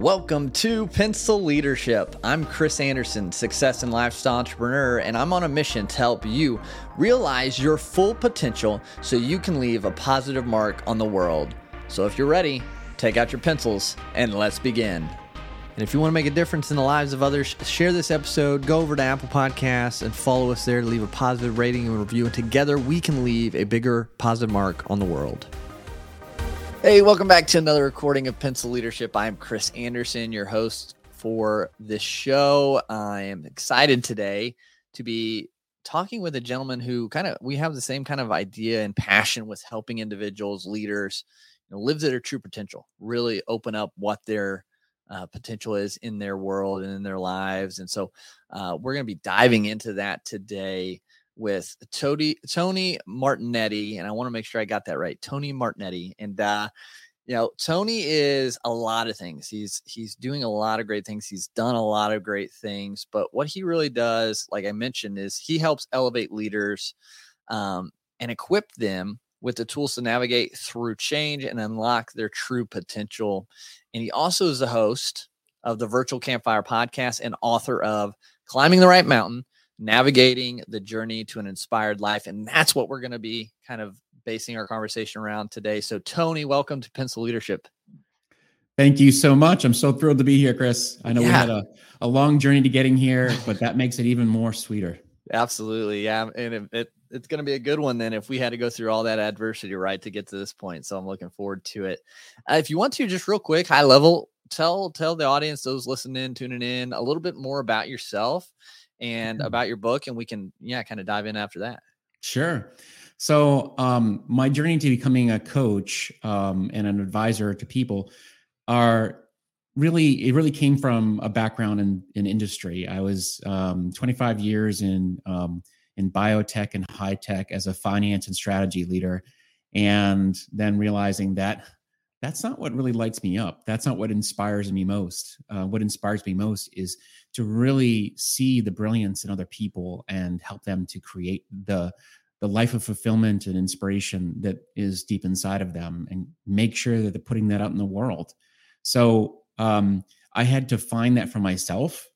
Welcome to Pencil Leadership. I'm Chris Anderson, success and lifestyle entrepreneur, and I'm on a mission to help you realize your full potential so you can leave a positive mark on the world. So if you're ready, take out your pencils and let's begin. And if you want to make a difference in the lives of others, share this episode, go over to Apple Podcasts and follow us there to leave a positive rating and review. And together we can leave a bigger positive mark on the world. Hey, welcome back to another recording of Pencil Leadership. I'm Chris Anderson, your host for this show. I am excited today to be talking with a gentleman who kind of we have the same kind of idea and passion with helping individuals, leaders, you know, live their true potential, really open up what their uh, potential is in their world and in their lives. And so uh, we're going to be diving into that today with Tony Tony Martignetti, and I want to make sure I got that right. Tony Martignetti, and uh, you know, Tony is a lot of things. He's he's doing a lot of great things. He's done a lot of great things, but what he really does, like I mentioned, is he helps elevate leaders um, and equip them with the tools to navigate through change and unlock their true potential. And he also is the host of the Virtual Campfire podcast and author of Climbing the Right Mountain navigating the journey to an inspired life. And that's what we're going to be kind of basing our conversation around today. So, Tony, welcome to Pencil Leadership. Thank you so much. I'm so thrilled to be here, Chris. I know yeah. we had a, a long journey to getting here, but that makes it even more sweeter. Absolutely. Yeah. And it, it it's going to be a good one then if we had to go through all that adversity, right, to get to this point. So I'm looking forward to it. Uh, if you want to, just real quick, high level, tell tell the audience, those listening, tuning in, a little bit more about yourself and mm-hmm. about your book, and we can yeah kind of dive in after that. Sure. So um, my journey to becoming a coach um, and an advisor to people are really it really came from a background in in industry. I was um, 25 years in um, in biotech and high tech as a finance and strategy leader, and then realizing that that's not what really lights me up. That's not what inspires me most. Uh, what inspires me most is to really see the brilliance in other people and help them to create the the life of fulfillment and inspiration that is deep inside of them and make sure that they're putting that out in the world. So um, i had to find that for myself.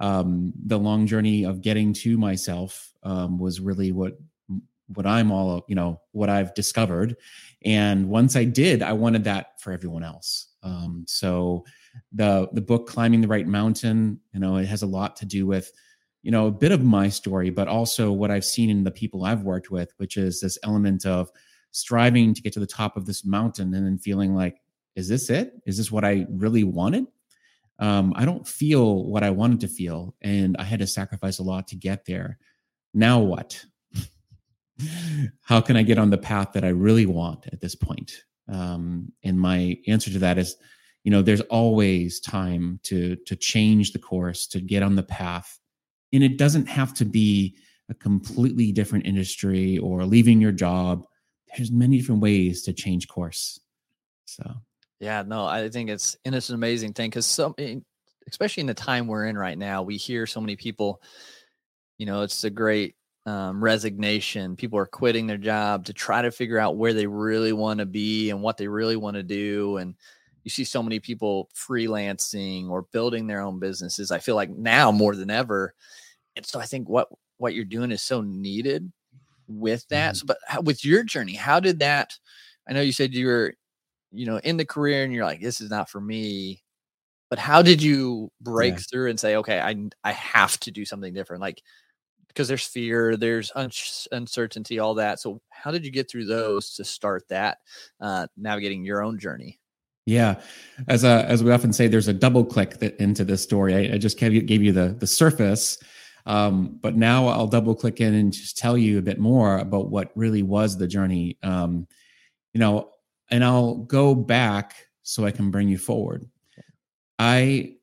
Um, the long journey of getting to myself um, was really what what i'm all you know what i've discovered. And once i did i wanted that for everyone else. Um, so the the book climbing the right mountain you know it has a lot to do with you know a bit of my story but also what i've seen in the people i've worked with which is this element of striving to get to the top of this mountain and then feeling like is this it? Is this what i really wanted? Um, i don't feel what i wanted to feel and i had to sacrifice a lot to get there. Now what? How can i get on the path that i really want at this point? Um, and my answer to that is you know there's always time to to change the course to get on the path. And it doesn't have to be a completely different industry or leaving your job. There's many different ways to change course. So. Yeah no i think it's and it's an amazing thing because some especially in the time we're in right now we hear so many people you know it's a great um, resignation. People are quitting their job to try to figure out where they really want to be and what they really want to do and you see so many people freelancing or building their own businesses. I feel like now more than ever. And so I think what what you're doing is so needed with that. Mm-hmm. So, but how, with your journey, how did that? I know you said you were, you know, in the career and you're like, this is not for me. But how did you break yeah. through and say, okay, I I have to do something different? Like because there's fear, there's un- uncertainty, all that. So how did you get through those to start that uh, navigating your own journey? Yeah, as a, as we often say, there's a double click that, into this story. I, I just gave you, gave you the the surface, um, but now I'll double click in and just tell you a bit more about what really was the journey. Um, you know, and I'll go back so I can bring you forward. I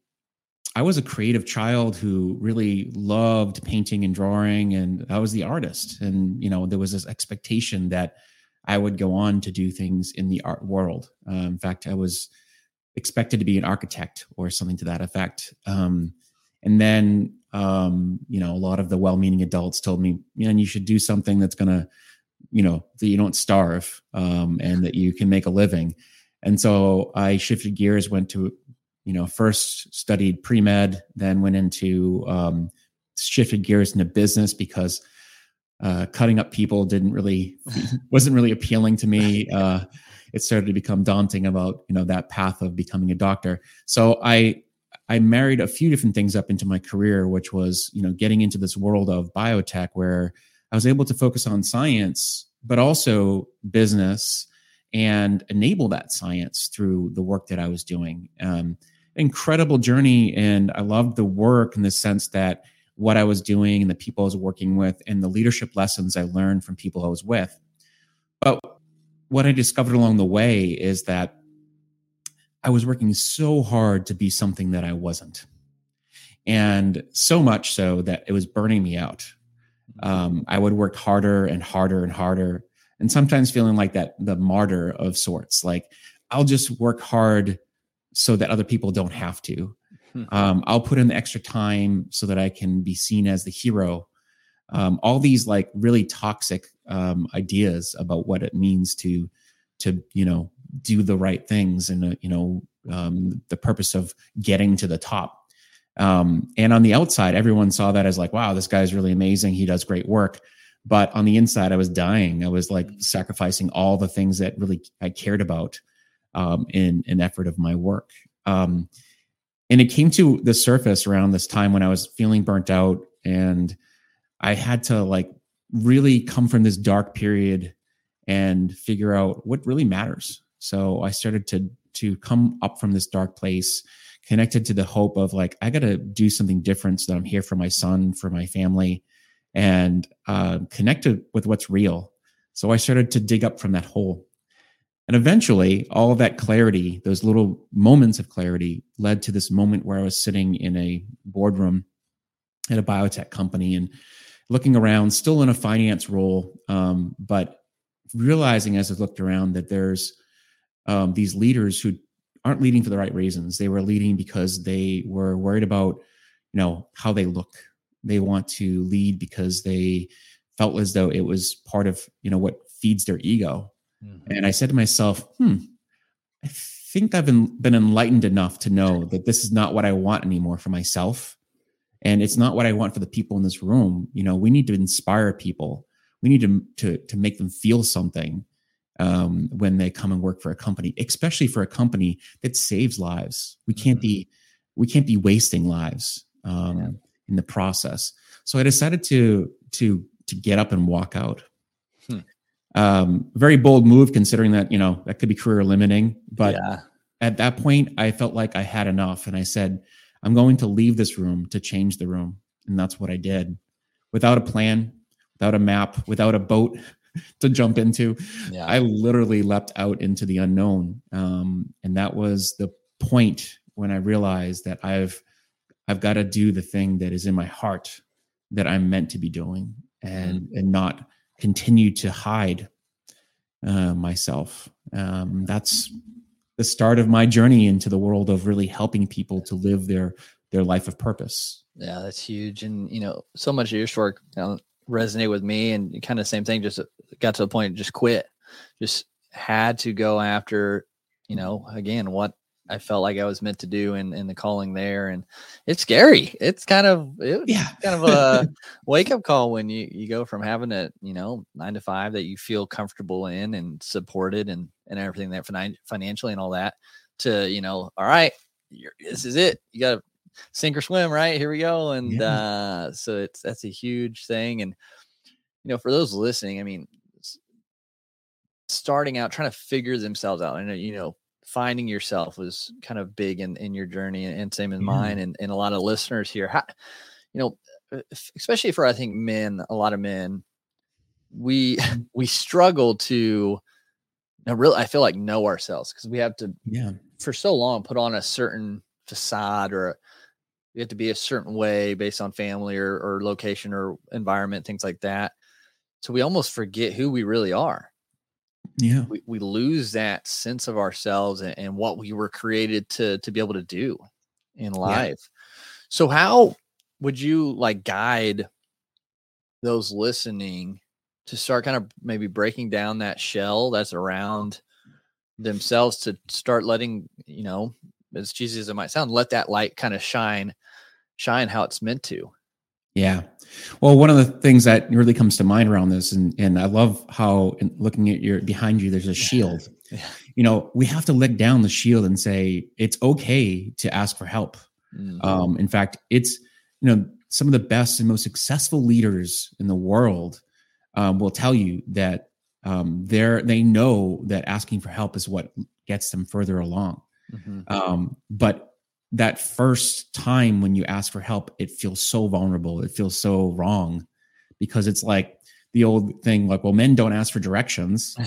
I was a creative child who really loved painting and drawing, and I was the artist. And you know, there was this expectation that I would go on to do things in the art world. Uh, in fact, I was expected to be an architect or something to that effect. Um, and then, um, you know, a lot of the well-meaning adults told me, man, you should do something that's going to, you know, that you don't starve um, and that you can make a living. And so I shifted gears, went to you know, first studied pre med, then went into um, shifted gears into business because uh, cutting up people didn't really wasn't really appealing to me. Uh, it started to become daunting about you know that path of becoming a doctor. So I I married a few different things up into my career, which was you know getting into this world of biotech where I was able to focus on science, but also business and enable that science through the work that I was doing. Um, incredible journey, and I loved the work in the sense that what I was doing and the people I was working with and the leadership lessons I learned from people I was with. But what I discovered along the way is that I was working so hard to be something that I wasn't. And so much so that it was burning me out. Um, I would work harder and harder and harder, and sometimes feeling like that the martyr of sorts. Like I'll just work hard so that other people don't have to. Hmm. Um, I'll put in the extra time so that I can be seen as the hero. Um, all these like really toxic um, ideas about what it means to to you know do the right things and uh, you know um, the purpose of getting to the top. Um, and on the outside, everyone saw that as like, wow, this guy's really amazing. He does great work. But on the inside, I was dying. I was like hmm. sacrificing all the things that really I cared about um, in an effort of my work. Um, and it came to the surface around this time when I was feeling burnt out and I had to like really come from this dark period and figure out what really matters. So I started to to come up from this dark place, connected to the hope of like I got to do something different so that I'm here for my son, for my family, and uh, connected with what's real. So I started to dig up from that hole. And eventually, all of that clarity, those little moments of clarity, led to this moment where I was sitting in a boardroom at a biotech company and looking around, still in a finance role, um, but realizing as I looked around that there's um, these leaders who aren't leading for the right reasons. They were leading because they were worried about, you know, how they look. They want to lead because they felt as though it was part of, you know, what feeds their ego Mm-hmm. And I said to myself, hmm, I think I've been, been enlightened enough to know that this is not what I want anymore for myself. And it's not what I want for the people in this room. You know, we need to inspire people. We need to, to, to make them feel something um, when they come and work for a company, especially for a company that saves lives. We can't mm-hmm. be we can't be wasting lives um, yeah. in the process. So I decided to to to get up and walk out. Um, very bold move considering that, you know, that could be career limiting. But yeah. at that point, I felt like I had enough. And I said, I'm going to leave this room to change the room. And that's what I did without a plan, without a map, without a boat to jump into. Yeah. I literally leapt out into the unknown. Um, and that was the point when I realized that I've I've got to do the thing that is in my heart that I'm meant to be doing and mm-hmm. and not continue to hide uh, myself. Um, that's the start of my journey into the world of really helping people to live their their life of purpose. Yeah, that's huge, and you know, so much of your work you know, resonate with me, and kind of same thing. Just got to the point, just quit, just had to go after, you know, again, what I felt like I was meant to do in, in the calling there. And it's scary. It's kind of, it yeah, kind of a wake up call when you, you go from having a, you know, nine to five that you feel comfortable in and supported and, and everything that financially and all that to, you know, all right, this is it. You got to sink or swim, right? Here we go. And, yeah. uh, so it's, that's a huge thing. And, you know, for those listening, I mean, starting out, trying to figure themselves out. and you know, finding yourself was kind of big in, in your journey and same in mine and, and a lot of listeners here. How, you know uh, especially for i think men a lot of men we we struggle to know, really i feel like know ourselves because we have to yeah. for so long put on a certain facade or we have to be a certain way based on family or, or location or environment things like that so we almost forget who we really are yeah we, we lose that sense of ourselves and, and, what we were created to to be able to do in life yeah. so how would you like guide those listening to start kind of maybe breaking down that shell that's around themselves to start letting you know as cheesy as it might sound, let that light kind of shine, shine how it's meant to. Yeah. Well, one of the things that really comes to mind around this, and and I love how looking at your behind you, there's a shield. Yeah. You know, we have to let down the shield and say it's okay to ask for help. Mm-hmm. Um, in fact, it's you know some of the best and most successful leaders in the world um, will tell you that um, they're they know that asking for help is what gets them further along. Mm-hmm. Um, but that first time when you ask for help, it feels so vulnerable. It feels so wrong because it's like the old thing, like, well, men don't ask for directions,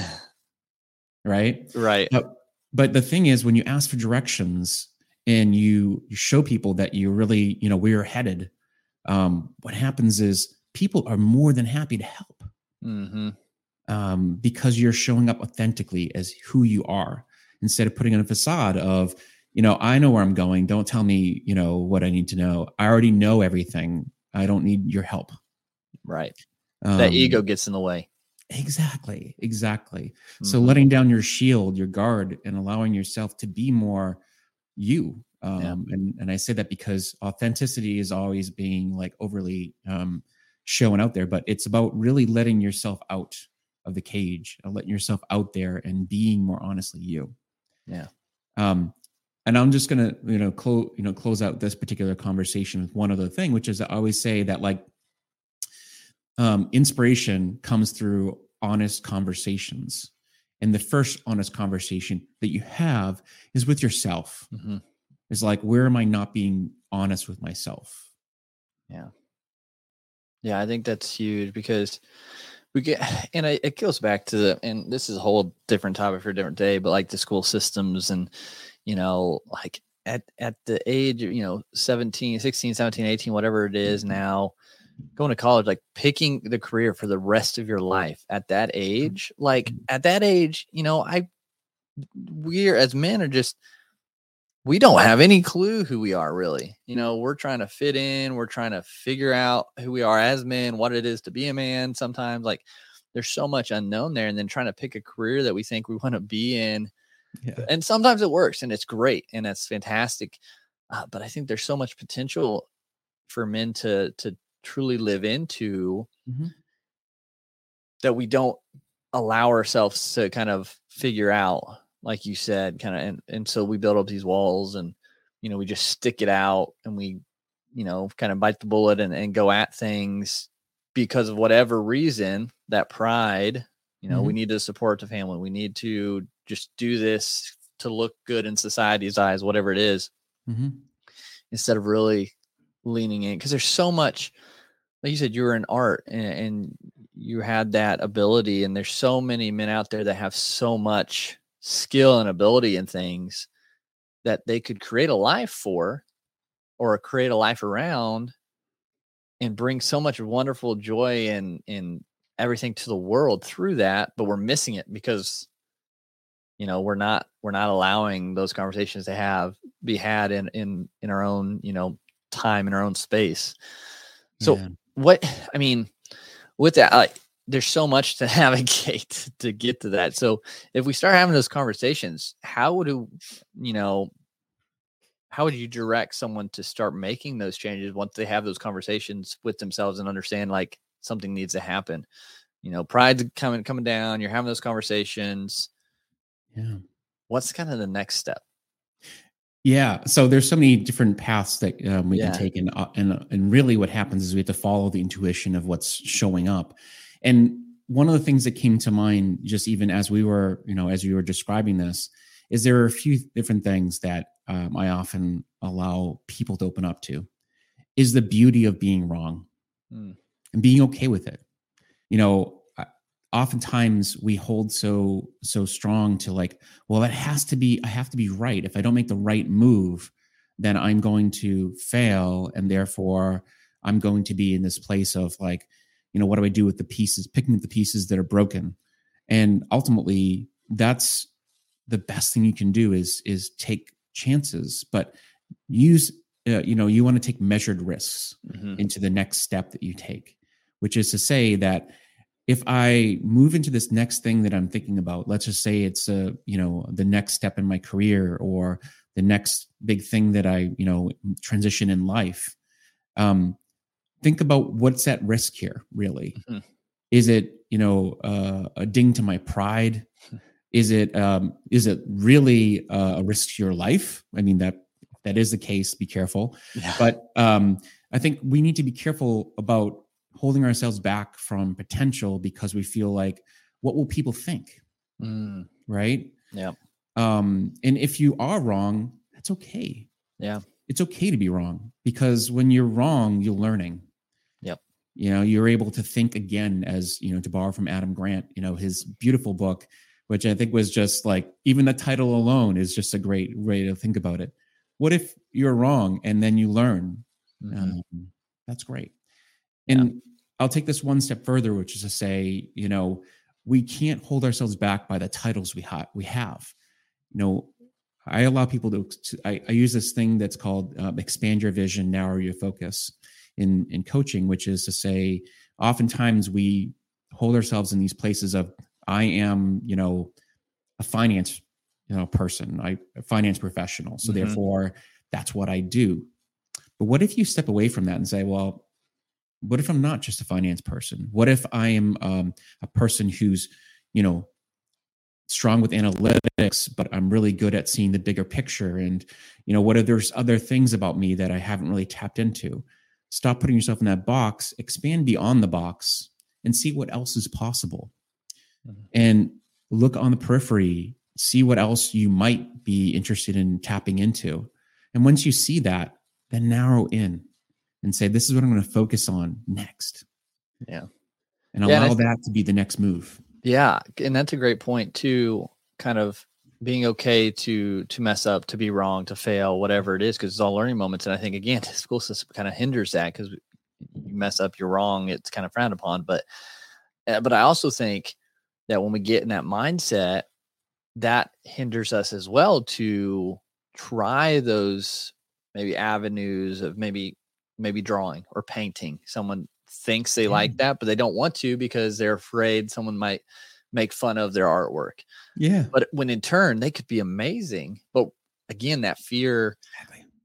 right? Right. But, but the thing is, when you ask for directions and you you show people that you really, you know, where you're headed, um, what happens is people are more than happy to help. Mm-hmm. Um, because you're showing up authentically as who you are instead of putting on a facade of you know i know where i'm going. Don't tell me you know what i need to know. I already know everything. I don't need your help. Right. Um, that ego gets in the way. Exactly exactly. Mm-hmm. so letting down your shield your guard and allowing yourself to be more you um, yeah. and and i say that because authenticity is always being like overly um, showing out there but it's about really letting yourself out of the cage and letting yourself out there and being more honestly you. Yeah. Um and i'm just gonna you know close you know close out this particular conversation with one other thing which is i always say that like um inspiration comes through honest conversations. And the first honest conversation that you have is with yourself. Mm-hmm. is like where am i not being honest with myself? Yeah. Yeah i think that's huge because we get and it goes back to the and this is a whole different topic for a different day but like the school systems and you know like at at the age of you know 17 16 17 18 whatever it is mm-hmm. now going to college like picking the career for the rest of your life at that mm-hmm. age like at that age you know i we're as men are just we don't have any clue who we are really. You know, we're trying to fit in, we're trying to figure out who we are as men, what it is to be a man. Sometimes, like, there's so much unknown there, and then trying to pick a career that we think we want to be in. Yeah. And sometimes it works and it's great and that's fantastic. Uh, but I think there's so much potential for men to to truly live into mm-hmm. that we don't allow ourselves to kind of figure out like you said, kind of, and, and so we build up these walls and, you know, we just stick it out and we, you know, kind of bite the bullet and, and go at things because of whatever reason, that pride, you know, mm-hmm. we need to support the family. We need to just do this to look good in society's eyes, whatever it is, mm-hmm. instead of really leaning in. Cause there's so much, like you said, you were in art and, and you had that ability. And there's so many men out there that have so much skill and ability in things that they could create a life for or create a life around and bring so much wonderful joy and and everything to the world through that but we're missing it because you know we're not we're not allowing those conversations to have be had in in in our own you know time in our own space so yeah. what i mean with that like there's so much to navigate to get to that. So if we start having those conversations, how would you, you know, how would you direct someone to start making those changes once they have those conversations with themselves and understand like something needs to happen? You know, pride's coming coming down. You're having those conversations. Yeah. What's kind of the next step? Yeah, so there's so many different paths that um, we yeah. can take, and uh, and and really, what happens is we have to follow the intuition of what's showing up. And one of the things that came to mind, just even as we were, you know, as you were describing this, is there are a few different things that um, I often allow people to open up to. Is the beauty of being wrong mm. and being okay with it. You know, oftentimes we hold so so strong to like, well, that has to be. I have to be right. If I don't make the right move, then I'm going to fail, and therefore I'm going to be in this place of like, you know what do i do with the pieces picking up the pieces that are broken and ultimately that's the best thing you can do is is take chances but use uh, you know you want to take measured risks mm-hmm. into the next step that you take which is to say that if i move into this next thing that i'm thinking about let's just say it's a you know the next step in my career or the next big thing that I, you know, transition in life. Um, think about what's at risk here, really. Mm-hmm. Is it, you know, uh, a ding to my pride? Is it, um, is it really uh, a risk to your life? I mean, that that is the case. Be careful. Yeah. But um, I think we need to be careful about holding ourselves back from potential because we feel like, what will people think? Mm. Right? Yeah. Um, and if you are wrong, that's okay. Yeah. It's okay to be wrong because when you're wrong, you're learning. Yep. You know, you're able to think again, as you know, to borrow from Adam Grant, you know, his beautiful book, which I think was just like even the title alone is just a great way to think about it. What if you're wrong and then you learn? Mm-hmm. Um, that's great. And yeah. I'll take this one step further, which is to say, you know, we can't hold ourselves back by the titles we, ha- we have. You know, I allow people to, to I, I, use this thing that's called um, expand your vision, narrow your focus in, in coaching, which is to say, oftentimes we hold ourselves in these places of, I am, you know, a finance, you know, person, I a finance professional. So mm-hmm. therefore that's what I do. But what if you step away from that and say, well, what if I'm not just a finance person? What if I am um, a person who's, you know, strong with analytics, but I'm really good at seeing the bigger picture? And, you know, what are there's other things about me that I haven't really tapped into? Stop putting yourself in that box, expand beyond the box, and see what else is possible. Mm-hmm. And look on the periphery, see what else you might be interested in tapping into. And once you see that, then narrow in and say, this is what I'm going to focus on next. Yeah. And allow yeah, and that to be the next move. Yeah. And that's a great point too, kind of being okay to to mess up, to be wrong, to fail, whatever it is, because it's all learning moments. And I think again, the school system kind of hinders that because you mess up, you're wrong, it's kind of frowned upon. But uh, but I also think that when we get in that mindset, that hinders us as well to try those maybe avenues of maybe maybe drawing or painting. Someone thinks they like that, but they don't want to because they're afraid someone might make fun of their artwork. Yeah. But when in turn they could be amazing. But again, that fear,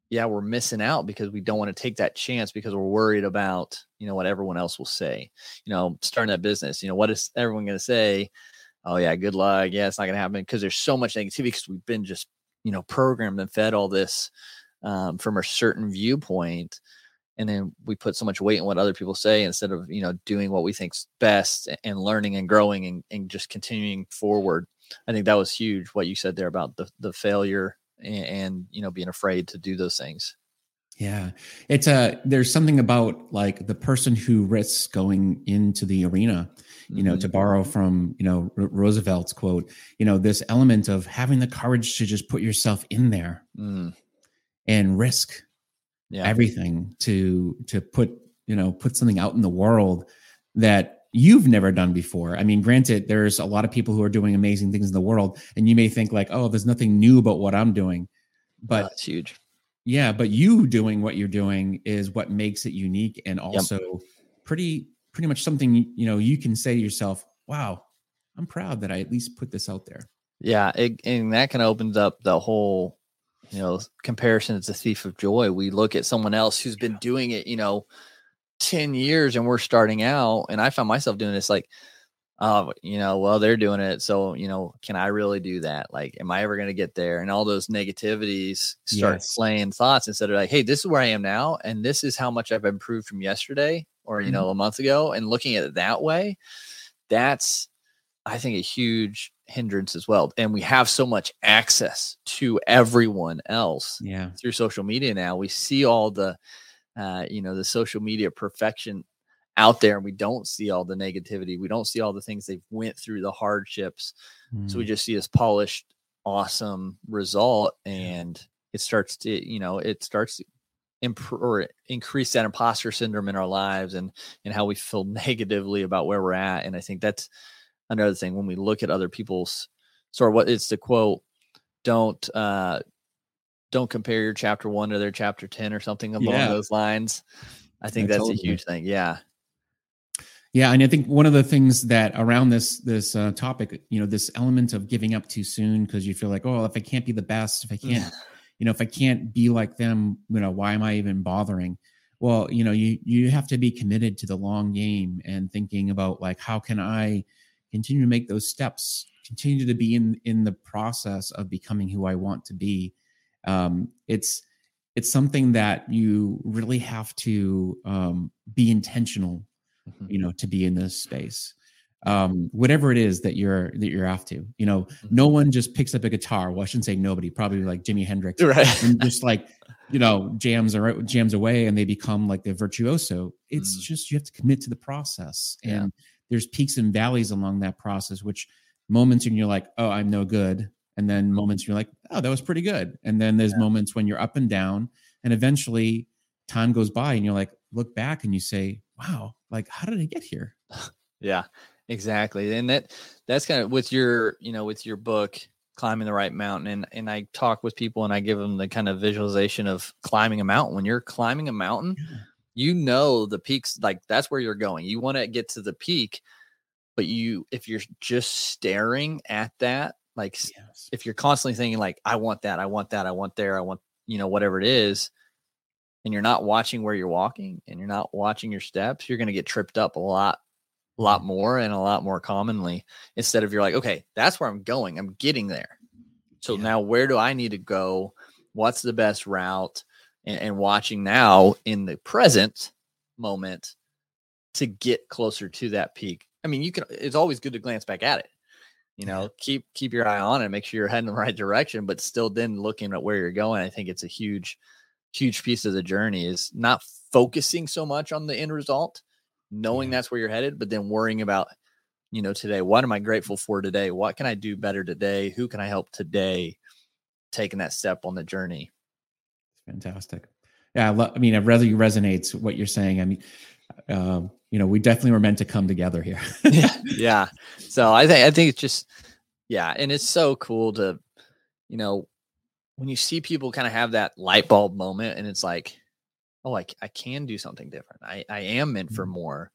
yeah, we're missing out because we don't want to take that chance because we're worried about, you know, what everyone else will say. You know, starting that business, you know, what is everyone going to say? Oh yeah, good luck. Yeah, it's not going to happen because there's so much negativity because we've been just, you know, programmed and fed all this um, from a certain viewpoint and then we put so much weight in what other people say instead of you know doing what we think's best and learning and growing and, and just continuing forward i think that was huge what you said there about the, the failure and, and you know being afraid to do those things yeah it's a there's something about like the person who risks going into the arena you know mm-hmm. to borrow from you know R- roosevelt's quote you know this element of having the courage to just put yourself in there mm. and risk yeah. everything to to put you know put something out in the world that you've never done before. I mean, granted, there's a lot of people who are doing amazing things in the world, and you may think like, oh, there's nothing new about what I'm doing, but oh, it's huge. Yeah, but you doing what you're doing is what makes it unique, and also yep. pretty pretty much something you know you can say to yourself, "Wow, I'm proud that I at least put this out there." Yeah, it, and that kind of opens up the whole you know, comparison is a thief of joy. We look at someone else who's been doing it, you know, 10 years and we're starting out. And I found myself doing this like, oh, you know, well, they're doing it. So, you know, can I really do that? Like, am I ever going to get there? And all those negativities start yes. playing thoughts instead of like, hey, this is where I am now. And this is how much I've improved from yesterday or, you mm-hmm. know, a month ago. And looking at it that way, that's, I think, a huge hindrance as well. And we have so much access to everyone else yeah. through social media now. We see all the uh, you know, the social media perfection out there and we don't see all the negativity. We don't see all the things they've went through, the hardships. Mm. So we mm. just see this polished, awesome result and it starts to, you know, it starts to or increase that imposter syndrome in our lives and and how we feel negatively about where we're at. And I think that's another thing when we look at other people's sort of what it's the quote don't uh don't compare your chapter one to their chapter 10 or something along yeah. those lines i think that's a huge thing yeah. Yeah and i think one of the things that around this this uh, topic you know this element of giving up too soon because you feel like oh if i can't be the best if i can't you know if i can't be like them you know why am i even bothering? Well you know you you have to be committed to the long game and thinking about like how can i continue to make those steps continue to be in in the process of becoming who i want to be um it's it's something that you really have to um be intentional Mhm. you know to be in this space um whatever it is that you're that you're after you know Mhm. no one just picks up a guitar well i shouldn't say nobody probably like jimi hendrix Right. and just like you know jams or jams away and they become like the virtuoso it's Mm. just you have to commit to the process Yeah. and there's peaks and valleys along that process which moments when you're like oh i'm no good and then mm-hmm. moments you're like oh that was pretty good and then there's Yeah. moments when you're up and down and eventually time goes by and you're like look back and you say wow like how did i get here Yeah, exactly. And that that's kind of with your, you know, with your book, climbing the right mountain. And and I talk with people and I give them the kind of visualization of climbing a mountain. When you're climbing a mountain, you know the peaks, like that's where you're going. You want to get to the peak, but you if you're just staring at that, like yes if you're constantly thinking like, I want that, I want that, I want there, I want, you know, whatever it is, and you're not watching where you're walking and you're not watching your steps, you're gonna get tripped up a lot a lot mm-hmm. more and a lot more commonly instead of you're like okay that's where i'm going i'm getting there so Yeah. now where do i need to go what's the best route and, and watching now in the present moment to get closer to that peak i mean you can it's always good to glance back at it you know keep keep your eye on it make sure you're heading in the right direction but still then looking at where you're going i think it's a huge huge piece of the journey is not focusing so much on the end result knowing Yeah. that's where you're headed, but then worrying about, you know, today, what am I grateful for today? What can I do better today? Who can I help today? Taking that step on the journey. Fantastic yeah I, lo- I mean it really resonates what you're saying i mean um you know we definitely were meant to come together here yeah. Yeah. So I think, I think it's just, yeah. And it's so cool to, you know, when you see people kind of have that light bulb moment and it's like, oh, I I can do something different. I, I am meant for Mhm. more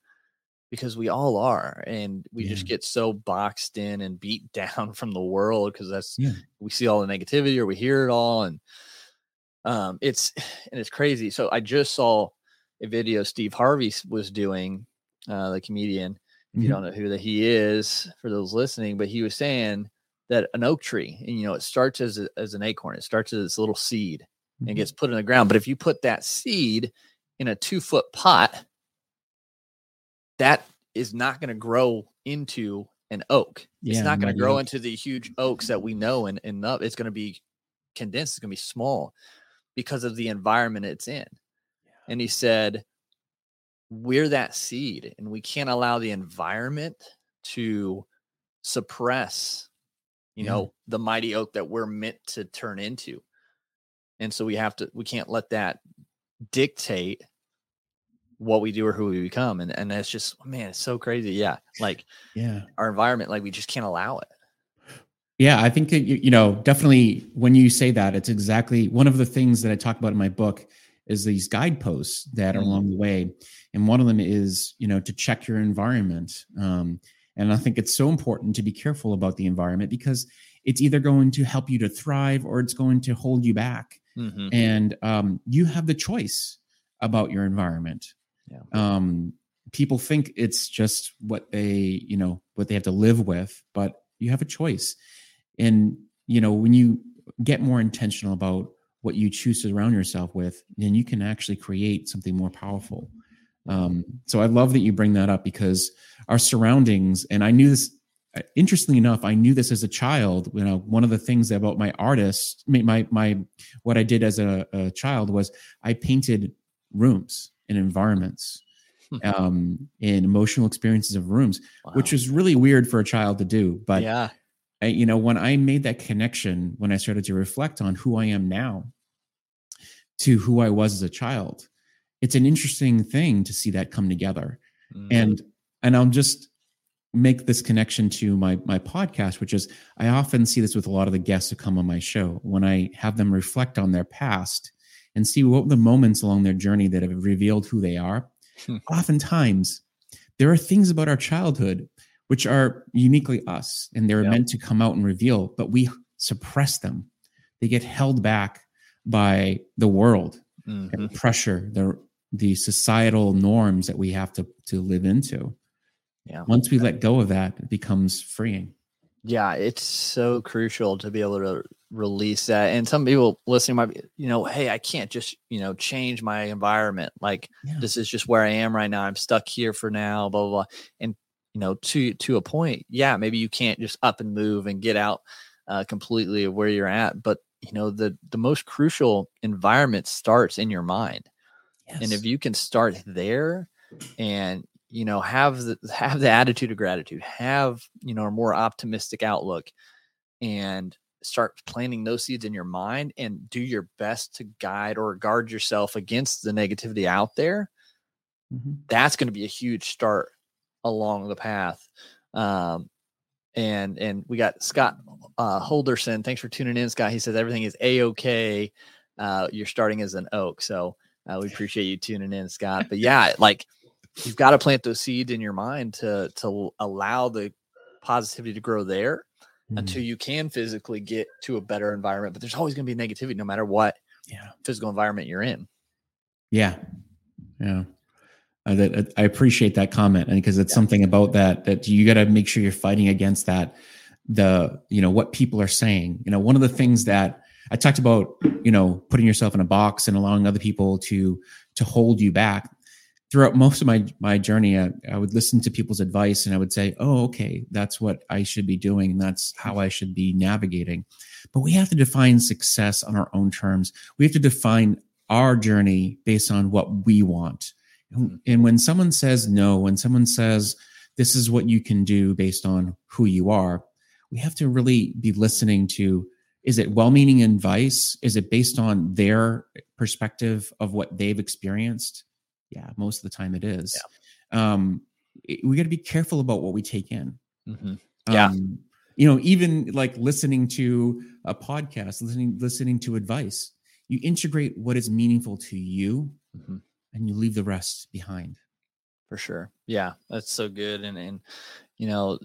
because we all are. And we just get so boxed in and beat down from the world because that's, Yeah. we see all the negativity or we hear it all. And um, it's, and it's crazy. So I just saw a video Steve Harvey was doing, uh, the comedian. If you Mhm. don't know who that he is, for those listening, but he was saying that an oak tree, and you know, it starts as a, as an acorn. It starts as this little seed and Mhm. gets put in the ground. But if you put that seed in a two foot pot, that is not going to grow into an oak. It's not going to grow oak. into the huge oaks that we know and and up. It's going to be condensed. It's going to be small because of the environment it's in. And he said, we're that seed, and we can't allow the environment to suppress, you Yeah. know, the mighty oak that we're meant to turn into. And so we have to, we can't let that dictate what we do or who we become. And and that's just, man, it's so crazy. Yeah. Like yeah our environment, like we just can't allow it. Yeah, I think that you, you know definitely when you say that, it's exactly one of the things that I talk about in my book is these guideposts that are along the way, and one of them is you know to check your environment. Um, and I think it's so important to be careful about the environment because it's either going to help you to thrive or it's going to hold you back. Mhm. And um, you have the choice about your environment. Yeah. Um, people think it's just what they you know what they have to live with, but you have a choice and you know when you get more intentional about what you choose to surround yourself with then you can actually create something more powerful um, so i love that you bring that up because our surroundings and i knew this uh, interestingly enough i knew this as a child you know one of the things about my artist my my, my what i did as a, a child was i painted rooms and environments Hmm. um, and emotional experiences of rooms which Wow. was really weird for a child to do but yeah. I, you know, when I made that connection, when I started to reflect on who I am now to who I was as a child, it's an interesting thing to see that come together. Mm. And and I'll just make this connection to my my podcast, which is I often see this with a lot of the guests who come on my show when I have them reflect on their past and see what the moments along their journey that have revealed who they are. Hmm. Oftentimes, there are things about our childhood which are uniquely us and they're meant to come out and reveal, but we suppress them. They get held back by the world Mhm. and pressure, the the societal norms that we have to to live into. Yeah. Once we let go of that, it becomes freeing. Yeah, it's so crucial to be able to release that. And some people listening might be, you know, hey, I can't just, you know, change my environment. Like Yeah. this is just where I am right now. I'm stuck here for now, blah, blah, blah. And, you know, to to a point, yeah, maybe you can't just up and move and get out uh, completely of where you're at. But, you know, the the most crucial environment starts in your mind. And if you can start there and you know have the have the attitude of gratitude have you know a more optimistic outlook and start planting those seeds in your mind and do your best to guide or guard yourself against the negativity out there Mhm. that's going to be a huge start along the path um and and we got scott uh holderson thanks for tuning in scott he says everything is a-ok uh you're starting as an oak so uh, we appreciate you tuning in scott but yeah like you've got to plant those seeds in your mind to to allow the positivity to grow there Mhm. until you can physically get to a better environment but there's always going to be negativity no matter what yeah. physical environment you're in Yeah, yeah. Uh, that I appreciate that comment, and because it's Yeah. something about that that you got to make sure you're fighting against that. The you know what people are saying. You know, one of the things that I talked about, you know, putting yourself in a box and allowing other people to to hold you back. Throughout most of my my journey, I, I would listen to people's advice and I would say, "Oh, okay, that's what I should be doing, and that's how I should be navigating." But we have to define success on our own terms. We have to define our journey based on what we want. And- And when someone says no, when someone says this is what you can do based on who you are, we have to really be listening to is it well meaning advice? Is it based on their perspective of what they've experienced? Yeah, most of the time it is. Um, we got to be careful about what we take in. Mhm. Yeah. Um, you know, even like listening to a podcast, listening listening to advice, you integrate what is meaningful to you, Mhm. And you leave the rest behind. for sure yeah that's so good and and you know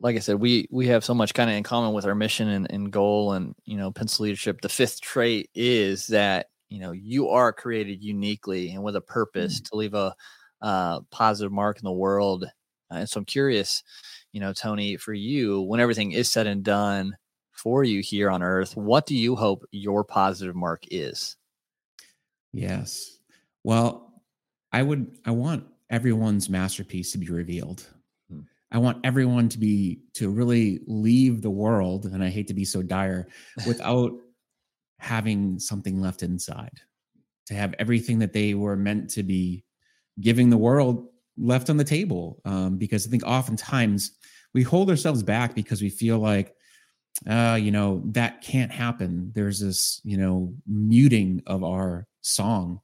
like i said we we have so much kind of in common with our mission and, and goal and you know pencil leadership the fifth trait is that you know you are created uniquely and with a purpose to leave a uh, positive mark in the world uh, and so i'm curious you know tony for you when everything is said and done for you here on earth what do you hope your positive mark is Yes. Well, I would I want everyone's masterpiece to be revealed. Hmm. I want everyone to be to really leave the world, and I hate to be so dire, without having something left inside. To have everything that they were meant to be giving the world left on the table. Um, because I think oftentimes we hold ourselves back because we feel like uh, you know, that can't happen. There's this, you know, muting of our song.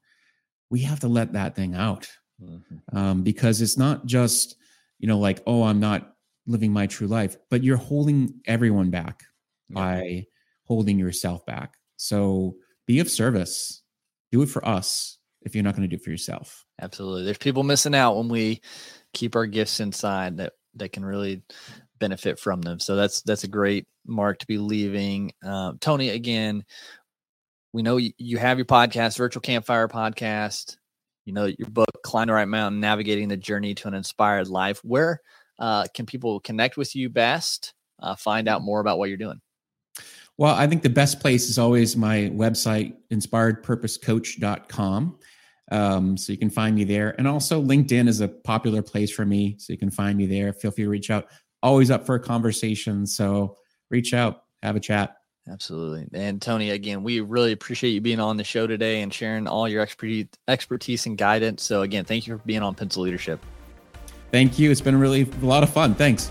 We have to let that thing out um, because it's not just, you know, like, oh, I'm not living my true life, but you're holding everyone back Yeah. by holding yourself back. So be of service, do it for us if you're not going to do it for yourself. Absolutely. There's people missing out when we keep our gifts inside that that can really benefit from them. So that's that's a great mark to be leaving. Um, Tony, again, we know you, you have your podcast, Virtual Campfire Podcast. You know your book, Climb the Right Mountain: Navigating the Journey to an Inspired Life. Where uh, can people connect with you best? Uh, find out more about what you're doing. Well, I think the best place is always my website, inspiredpurposecoach.com. Um, so you can find me there. And also, LinkedIn is a popular place for me. So you can find me there. Feel free to reach out. Always up for a conversation. So reach out, have a chat. Absolutely. And Tony, again, we really appreciate you being on the show today and sharing all your expertise, expertise and guidance. So, again, thank you for being on Pencil Leadership. Thank you. It's been really a lot of fun. Thanks.